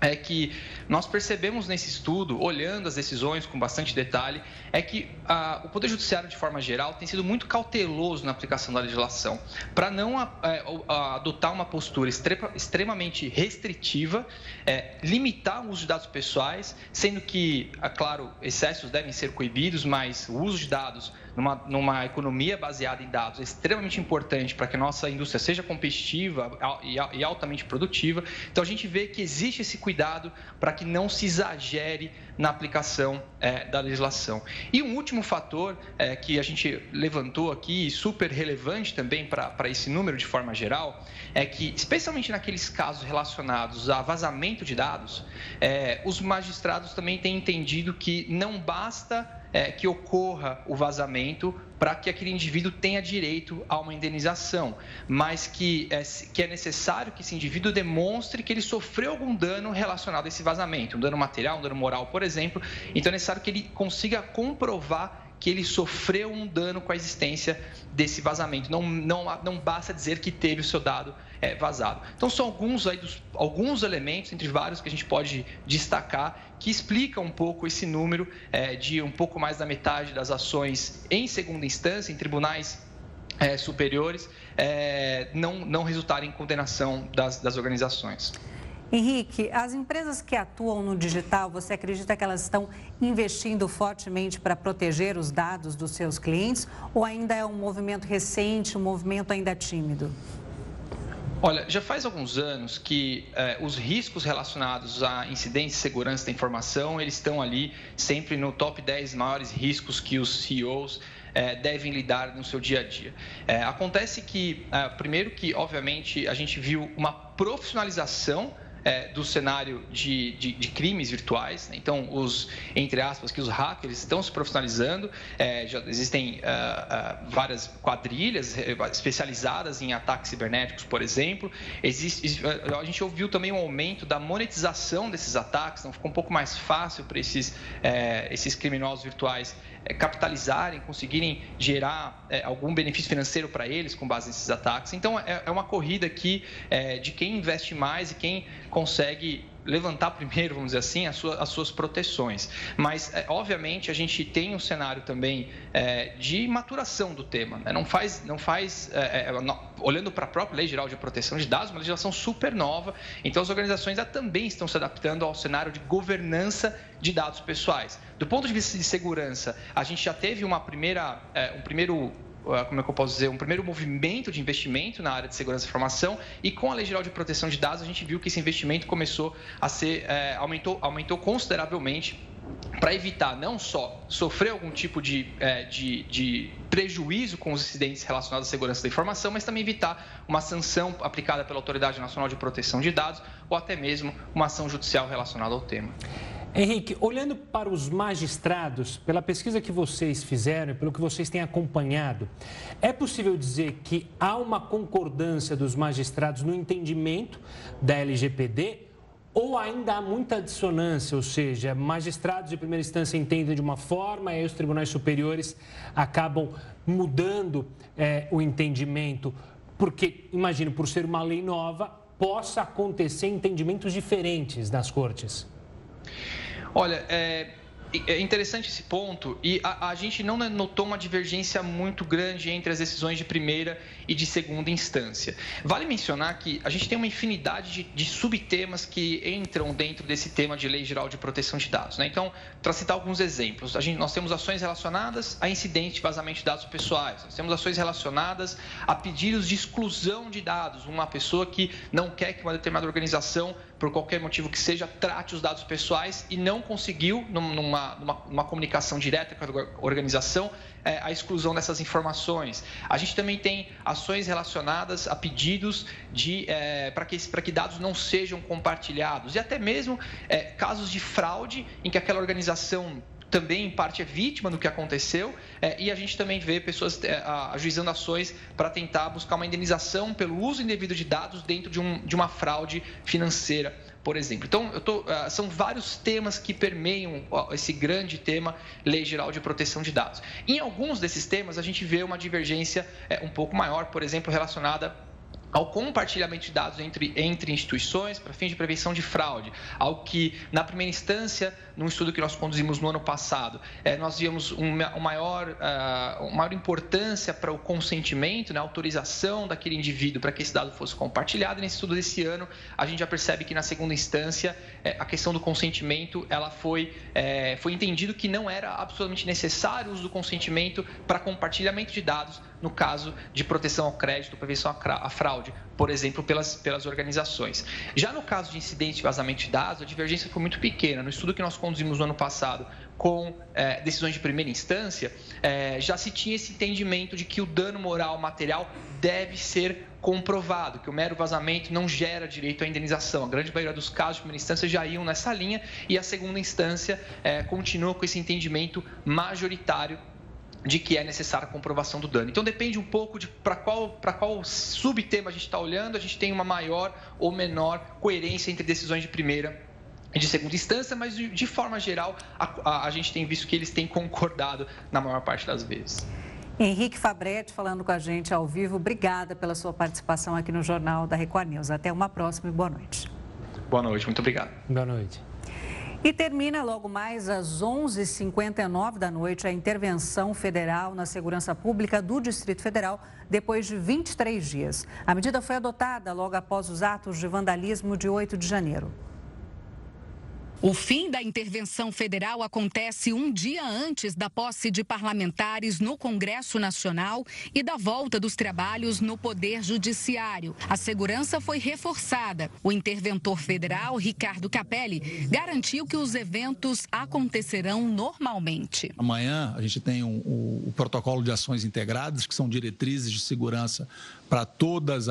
é que nós percebemos nesse estudo, olhando as decisões com bastante detalhe, é que a, o Poder Judiciário, de forma geral, tem sido muito cauteloso na aplicação da legislação, para não a, é, a, adotar uma postura extrema, extremamente restritiva, é, limitar o uso de dados pessoais, sendo que, é claro, excessos devem ser coibidos, mas o uso de dados numa, numa economia baseada em dados é extremamente importante para que a nossa indústria seja competitiva e altamente produtiva. Então, a gente vê que existe esse cuidado para que não se exagere na aplicação é, da legislação. E um último fator é, que a gente levantou aqui, super relevante também para esse número de forma geral, é que, especialmente naqueles casos relacionados a vazamento de dados, é, os magistrados também têm entendido que não basta é, que ocorra o vazamento para que aquele indivíduo tenha direito a uma indenização, mas que é, que é necessário que esse indivíduo demonstre que ele sofreu algum dano relacionado a esse vazamento, um dano material, um dano moral, por exemplo. Então é necessário que ele consiga comprovar que ele sofreu um dano com a existência desse vazamento. Não, não, não basta dizer que teve o seu dado é, vazado. Então, são alguns, aí dos, alguns elementos, entre vários, que a gente pode destacar, que explicam um pouco esse número é, de um pouco mais da metade das ações em segunda instância, em tribunais é, superiores, é, não, não resultarem em condenação das, das organizações. Henrique, as empresas que atuam no digital, você acredita que elas estão investindo fortemente para proteger os dados dos seus clientes ou ainda é um movimento recente, um movimento ainda tímido? Olha, já faz alguns anos que eh, os riscos relacionados à incidência e segurança da informação, eles estão ali sempre no top 10 maiores riscos que os CEOs eh, devem lidar no seu dia a dia. Eh, acontece que, primeiro que, obviamente, a gente viu uma profissionalização é, do cenário de, de, de crimes virtuais. Né? Então, os, entre aspas, que os hackers estão se profissionalizando, é, já existem uh, uh, várias quadrilhas é, especializadas em ataques cibernéticos, por exemplo. Existe, a gente ouviu também um aumento da monetização desses ataques, então ficou um pouco mais fácil para esses, é, esses criminosos virtuais é, capitalizarem, conseguirem gerar é, algum benefício financeiro para eles com base nesses ataques. Então, é, é uma corrida aqui é, de quem investe mais e quem consegue levantar primeiro, vamos dizer assim, as suas, as suas proteções. Mas, é, obviamente, a gente tem um cenário também é, de maturação do tema. Né? Não faz, não faz é, é não, olhando para a própria Lei Geral de Proteção de Dados, uma legislação super nova. Então, as organizações também estão se adaptando ao cenário de governança de dados pessoais. Do ponto de vista de segurança, a gente já teve uma primeira, é, um primeiro como é que eu posso dizer, um primeiro movimento de investimento na área de segurança da informação e com a Lei Geral de Proteção de Dados a gente viu que esse investimento começou a ser, é, aumentou, aumentou consideravelmente para evitar não só sofrer algum tipo de, é, de, de, prejuízo com os incidentes relacionados à segurança da informação, mas também evitar uma sanção aplicada pela Autoridade Nacional de Proteção de Dados ou até mesmo uma ação judicial relacionada ao tema. Henrique, olhando para os magistrados, pela pesquisa que vocês fizeram e pelo que vocês têm acompanhado, é possível dizer que há uma concordância dos magistrados no entendimento da LGPD ou ainda há muita dissonância, ou seja, magistrados de primeira instância entendem de uma forma e os tribunais superiores acabam mudando é, o entendimento, porque, imagino, por ser uma lei nova, possa acontecer entendimentos diferentes nas cortes. Olha, é, é interessante esse ponto e a, a, gente não notou uma divergência muito grande entre as decisões de primeira e de segunda instância. Vale mencionar que a gente tem uma infinidade de, de subtemas que entram dentro desse tema de lei geral de proteção de dados. Né? Então, para citar alguns exemplos, a gente, nós temos ações relacionadas a incidente de vazamento de dados pessoais, nós temos ações relacionadas a pedidos de exclusão de dados, uma pessoa que não quer que uma determinada organização por qualquer motivo que seja, trate os dados pessoais e não conseguiu, numa, numa, numa comunicação direta com a organização, é, a exclusão dessas informações. A gente também tem ações relacionadas a pedidos de é, para que, que dados não sejam compartilhados e até mesmo é, casos de fraude em que aquela organização também em parte é vítima do que aconteceu é, e a gente também vê pessoas é, ajuizando ações para tentar buscar uma indenização pelo uso indevido de dados dentro de, um, de uma fraude financeira por exemplo. Então, tô, uh, são vários temas que permeiam esse grande tema Lei Geral de Proteção de Dados. Em alguns desses temas, a gente vê uma divergência uh, um pouco maior, por exemplo, relacionada ao compartilhamento de dados entre, entre instituições para fins de prevenção de fraude, ao que, na primeira instância, num estudo que nós conduzimos no ano passado, é, nós víamos uma, um maior, uh, uma maior importância para o consentimento, né, autorização daquele indivíduo para que esse dado fosse compartilhado. E nesse estudo desse ano, a gente já percebe que, na segunda instância, é, a questão do consentimento ela foi, é, foi entendido que não era absolutamente necessário o uso do consentimento para compartilhamento de dados no caso de proteção ao crédito, prevenção à fraude, por exemplo, pelas, pelas organizações. Já no caso de incidente de vazamento de dados, a divergência foi muito pequena. No estudo que nós conduzimos no ano passado com é, decisões de primeira instância, é, já se tinha esse entendimento de que o dano moral material deve ser comprovado, que o mero vazamento não gera direito à indenização. A grande maioria dos casos de primeira instância já iam nessa linha e a segunda instância é, continua com esse entendimento majoritário de que é necessária a comprovação do dano. Então depende um pouco de para qual, qual subtema a gente está olhando, a gente tem uma maior ou menor coerência entre decisões de primeira e de segunda instância, mas de, de forma geral a, a, a gente tem visto que eles têm concordado na maior parte das vezes. Henrique Fabretti falando com a gente ao vivo. Obrigada pela sua participação aqui no Jornal da Record News. Até uma próxima e boa noite. Boa noite, muito obrigado. Boa noite. E termina logo mais às 11h59 da noite a intervenção federal na segurança pública do Distrito Federal, depois de 23 dias. A medida foi adotada logo após os atos de vandalismo de 8 de janeiro. O fim da intervenção federal acontece um dia antes da posse de parlamentares no Congresso Nacional e da volta dos trabalhos no Poder Judiciário. A segurança foi reforçada. O interventor federal, Ricardo Capelli, garantiu que os eventos acontecerão normalmente. Amanhã a gente tem um, o, o protocolo de ações integradas, que são diretrizes de segurança para todos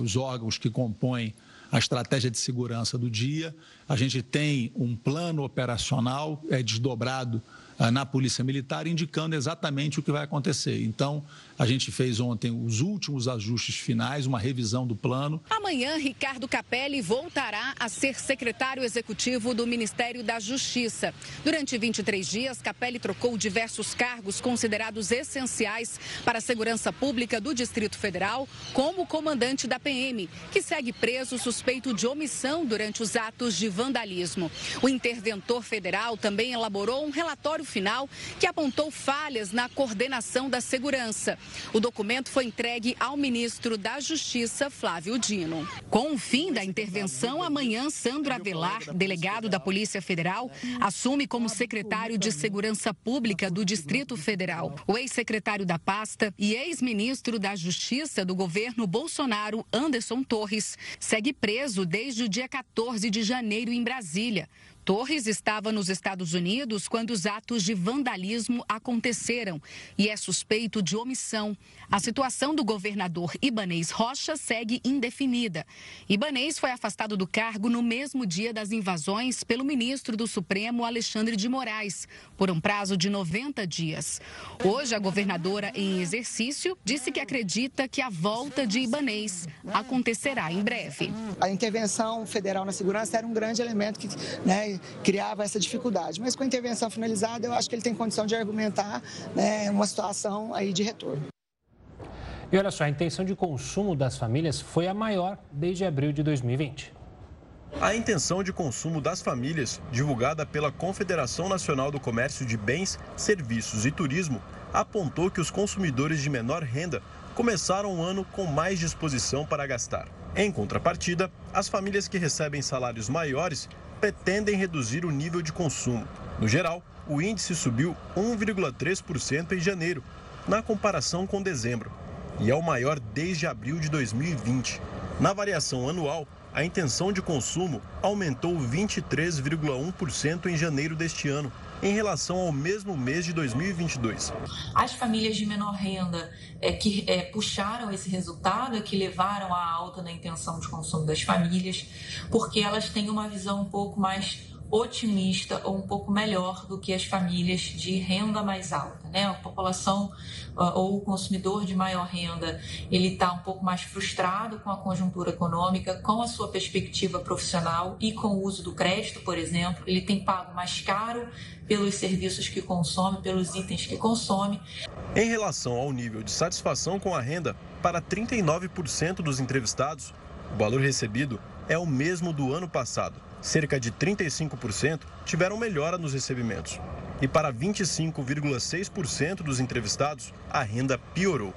os órgãos que compõem a estratégia de segurança do dia. A gente tem um plano operacional é, desdobrado ah, na Polícia Militar, indicando exatamente o que vai acontecer. Então, a gente fez ontem os últimos ajustes finais, uma revisão do plano. Amanhã, Ricardo Capelli voltará a ser secretário executivo do Ministério da Justiça. Durante 23 dias, Capelli trocou diversos cargos considerados essenciais para a segurança pública do Distrito Federal, como comandante da PM, que segue preso suspeito de omissão durante os atos de vandalismo. O interventor federal também elaborou um relatório final que apontou falhas na coordenação da segurança. O documento foi entregue ao ministro da Justiça, Flávio Dino. Com o fim da intervenção, amanhã, Sandro Avelar, delegado da Polícia Federal, assume como secretário de Segurança Pública do Distrito Federal. O ex-secretário da pasta e ex-ministro da Justiça do governo Bolsonaro, Anderson Torres, segue preso desde o dia 14 de janeiro em Brasília. Torres estava nos Estados Unidos quando os atos de vandalismo aconteceram e é suspeito de omissão. A situação do governador Ibanês Rocha segue indefinida. Ibanês foi afastado do cargo no mesmo dia das invasões pelo ministro do Supremo, Alexandre de Moraes, por um prazo de 90 dias. Hoje, a governadora em exercício disse que acredita que a volta de Ibanês acontecerá em breve. A intervenção federal na segurança era um grande elemento que né, criava essa dificuldade. Mas com a intervenção finalizada, eu acho que ele tem condição de argumentar né, uma situação aí de retorno. E olha só, a intenção de consumo das famílias foi a maior desde abril de 2020. A intenção de consumo das famílias, divulgada pela Confederação Nacional do Comércio de Bens, Serviços e Turismo, apontou que os consumidores de menor renda começaram o ano com mais disposição para gastar. Em contrapartida, as famílias que recebem salários maiores pretendem reduzir o nível de consumo. No geral, o índice subiu 1,3% em janeiro, na comparação com dezembro, e é o maior desde abril de 2020. Na variação anual, a intenção de consumo aumentou 23,1% em janeiro deste ano, em relação ao mesmo mês de 2022. As famílias de menor renda é, que é, puxaram esse resultado, é que levaram a alta na intenção de consumo das famílias, porque elas têm uma visão um pouco mais otimista ou um pouco melhor do que as famílias de renda mais alta, né? A população ou o consumidor de maior renda, ele está um pouco mais frustrado com a conjuntura econômica, com a sua perspectiva profissional e com o uso do crédito, por exemplo, ele tem pago mais caro pelos serviços que consome, pelos itens que consome. Em relação ao nível de satisfação com a renda, para 39% dos entrevistados, o valor recebido é o mesmo do ano passado cerca de 35% tiveram melhora nos recebimentos. E para 25,6% dos entrevistados, a renda piorou.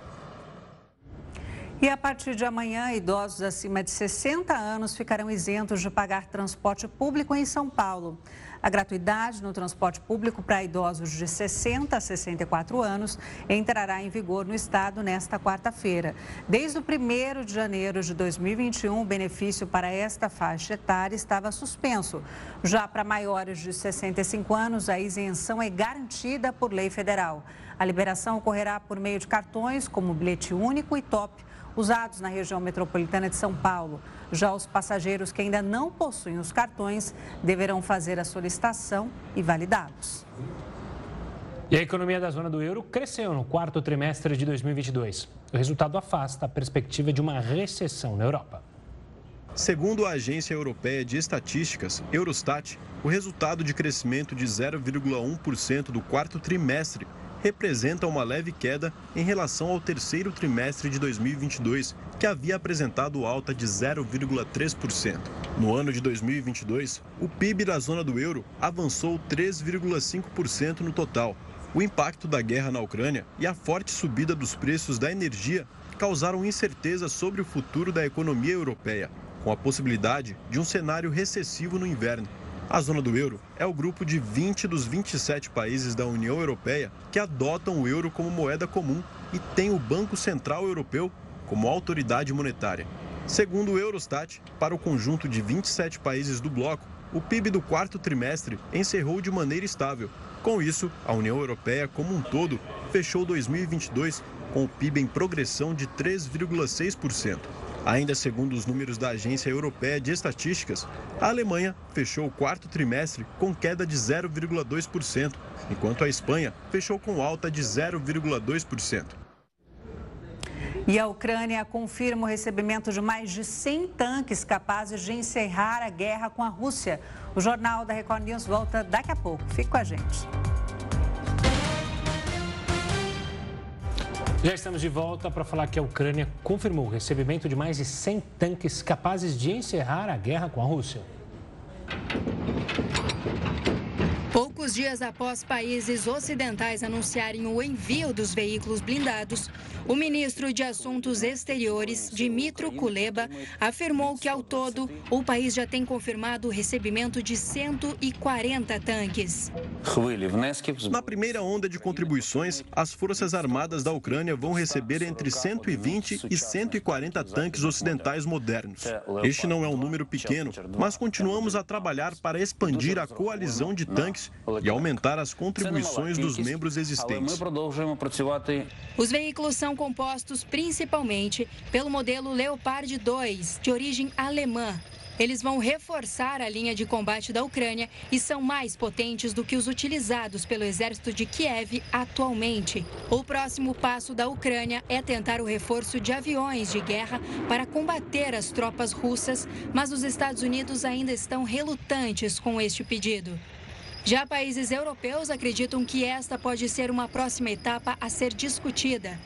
E a partir de amanhã, idosos acima de 60 anos ficarão isentos de pagar transporte público em São Paulo. A gratuidade no transporte público para idosos de 60 a 64 anos entrará em vigor no estado nesta quarta-feira. Desde o 1 de janeiro de 2021, o benefício para esta faixa etária estava suspenso. Já para maiores de 65 anos, a isenção é garantida por lei federal. A liberação ocorrerá por meio de cartões como bilhete único e top usados na região metropolitana de São Paulo. Já os passageiros que ainda não possuem os cartões deverão fazer a solicitação e validá-los. E a economia da zona do euro cresceu no quarto trimestre de 2022. O resultado afasta a perspectiva de uma recessão na Europa. Segundo a Agência Europeia de Estatísticas, Eurostat, o resultado de crescimento de 0,1% do quarto trimestre representa uma leve queda em relação ao terceiro trimestre de 2022, que havia apresentado alta de 0,3%. No ano de 2022, o PIB da zona do euro avançou 3,5% no total. O impacto da guerra na Ucrânia e a forte subida dos preços da energia causaram incerteza sobre o futuro da economia europeia, com a possibilidade de um cenário recessivo no inverno. A zona do euro é o grupo de 20 dos 27 países da União Europeia que adotam o euro como moeda comum e tem o Banco Central Europeu como autoridade monetária. Segundo o Eurostat, para o conjunto de 27 países do bloco, o PIB do quarto trimestre encerrou de maneira estável. Com isso, a União Europeia como um todo fechou 2022 com o PIB em progressão de 3,6%. Ainda segundo os números da Agência Europeia de Estatísticas, a Alemanha fechou o quarto trimestre com queda de 0,2%, enquanto a Espanha fechou com alta de 0,2%. E a Ucrânia confirma o recebimento de mais de 100 tanques capazes de encerrar a guerra com a Rússia. O Jornal da Record News volta daqui a pouco. Fique com a gente. Já estamos de volta para falar que a Ucrânia confirmou o recebimento de mais de 100 tanques capazes de encerrar a guerra com a Rússia. Poucos dias após países ocidentais anunciarem o envio dos veículos blindados, o ministro de Assuntos Exteriores, Dmitro Kuleba, afirmou que, ao todo, o país já tem confirmado o recebimento de 140 tanques. Na primeira onda de contribuições, as Forças Armadas da Ucrânia vão receber entre 120 e 140 tanques ocidentais modernos. Este não é um número pequeno, mas continuamos a trabalhar para expandir a coalizão de tanques e aumentar as contribuições dos membros existentes. Os veículos são compostos principalmente pelo modelo Leopard 2, de origem alemã. Eles vão reforçar a linha de combate da Ucrânia e são mais potentes do que os utilizados pelo exército de Kiev atualmente. O próximo passo da Ucrânia é tentar o reforço de aviões de guerra para combater as tropas russas, mas os Estados Unidos ainda estão relutantes com este pedido. Já países europeus acreditam que esta pode ser uma próxima etapa a ser discutida.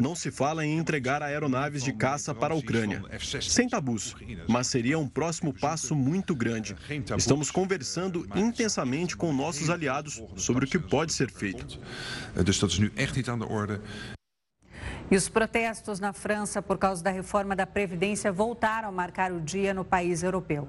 Não se fala em entregar aeronaves de caça para a Ucrânia, sem tabus, mas seria um próximo passo muito grande. Estamos conversando intensamente com nossos aliados sobre o que pode ser feito. E os protestos na França por causa da reforma da Previdência voltaram a marcar o dia no país europeu.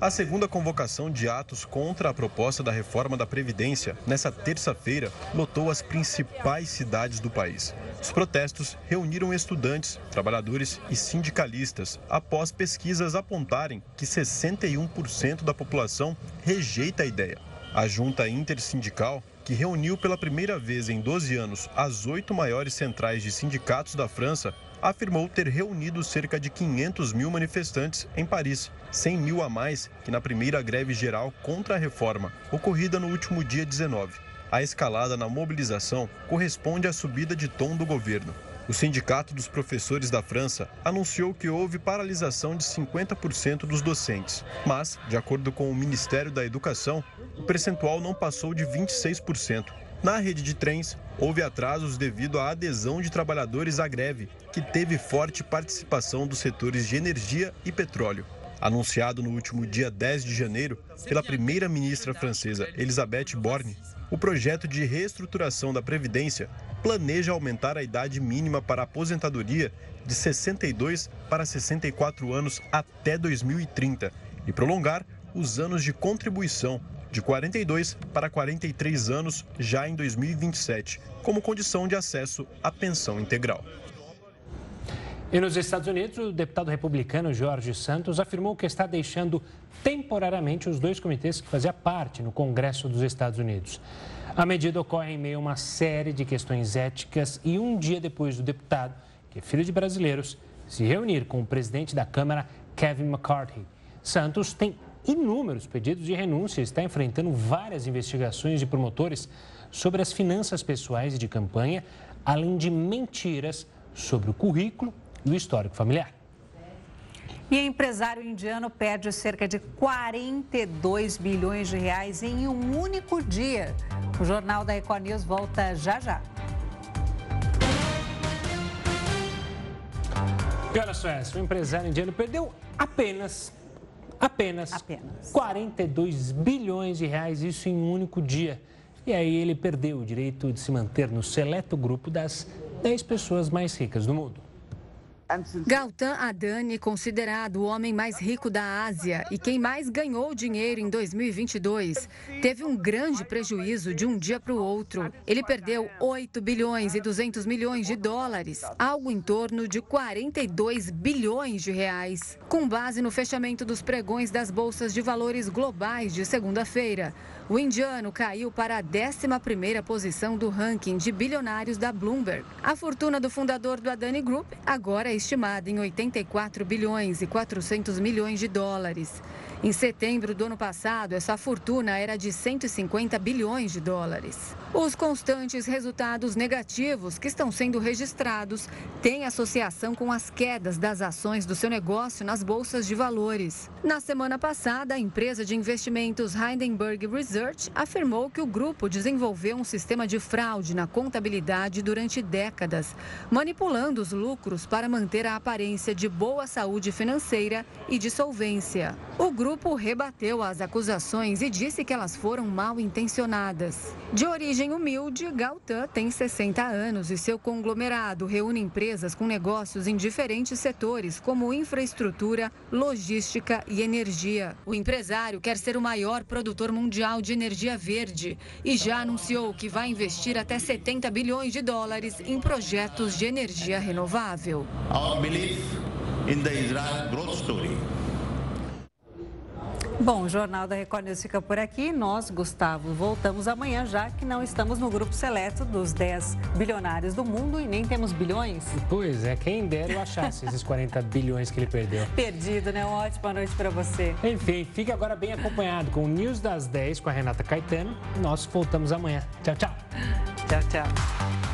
A segunda convocação de atos contra a proposta da reforma da Previdência, nessa terça-feira, lotou as principais cidades do país. Os protestos reuniram estudantes, trabalhadores e sindicalistas após pesquisas apontarem que 61% da população rejeita a ideia. A junta intersindical, que reuniu pela primeira vez em 12 anos as oito maiores centrais de sindicatos da França, afirmou ter reunido cerca de 500 mil manifestantes em Paris, 100 mil a mais que na primeira greve geral contra a reforma, ocorrida no último dia 19. A escalada na mobilização corresponde à subida de tom do governo. O Sindicato dos Professores da França anunciou que houve paralisação de 50% dos docentes, mas, de acordo com o Ministério da Educação, o percentual não passou de 26%. Na rede de trens, houve atrasos devido à adesão de trabalhadores à greve, que teve forte participação dos setores de energia e petróleo. Anunciado no último dia 10 de janeiro pela primeira-ministra francesa Elisabeth Borne, o projeto de reestruturação da Previdência planeja aumentar a idade mínima para a aposentadoria de 62 para 64 anos até 2030 e prolongar os anos de contribuição de 42 para 43 anos já em 2027, como condição de acesso à pensão integral. E nos Estados Unidos, o deputado republicano Jorge Santos afirmou que está deixando temporariamente os dois comitês que fazia parte no Congresso dos Estados Unidos. A medida ocorre em meio a uma série de questões éticas e um dia depois do deputado, que é filho de brasileiros, se reunir com o presidente da Câmara, Kevin McCarthy. Santos tem inúmeros pedidos de renúncia e está enfrentando várias investigações de promotores sobre as finanças pessoais e de campanha, além de mentiras sobre o currículo e o histórico familiar. E empresário indiano perde cerca de 42 bilhões de reais em um único dia. O Jornal da Record News volta já já. E olha só essa, o empresário indiano perdeu apenas Apenas, Apenas 42 bilhões de reais, isso em um único dia. E aí ele perdeu o direito de se manter no seleto grupo das 10 pessoas mais ricas do mundo. Gautam Adani, considerado o homem mais rico da Ásia e quem mais ganhou dinheiro em 2022, teve um grande prejuízo de um dia para o outro. Ele perdeu 8 bilhões e 200 milhões de dólares, algo em torno de 42 bilhões de reais. Com base no fechamento dos pregões das bolsas de valores globais de segunda-feira, O indiano caiu para a 11ª posição do ranking de bilionários da Bloomberg. A fortuna do fundador do Adani Group agora é estimada em 84 bilhões e 400 milhões de dólares. Em setembro do ano passado, essa fortuna era de 150 bilhões de dólares. Os constantes resultados negativos que estão sendo registrados têm associação com as quedas das ações do seu negócio nas bolsas de valores. Na semana passada, a empresa de investimentos Hindenburg Research afirmou que o grupo desenvolveu um sistema de fraude na contabilidade durante décadas, manipulando os lucros para manter a aparência de boa saúde financeira e de solvência. O grupo grupo rebateu as acusações e disse que elas foram mal intencionadas. De origem humilde, Galtan tem 60 anos e seu conglomerado reúne empresas com negócios em diferentes setores, como infraestrutura, logística e energia. O empresário quer ser o maior produtor mundial de energia verde e já anunciou que vai investir até 70 bilhões de dólares em projetos de energia renovável. Our belief in the Israel growth story Bom, o Jornal da Record News fica por aqui. Nós, Gustavo, voltamos amanhã, já que não estamos no grupo seleto dos 10 bilionários do mundo e nem temos bilhões. Pois é, quem dera eu achasse esses 40 bilhões que ele perdeu. Perdido, né? Uma ótima noite para você. Enfim, fique agora bem acompanhado com o News das 10 com a Renata Caetano. Nós voltamos amanhã. Tchau, tchau. Tchau, tchau.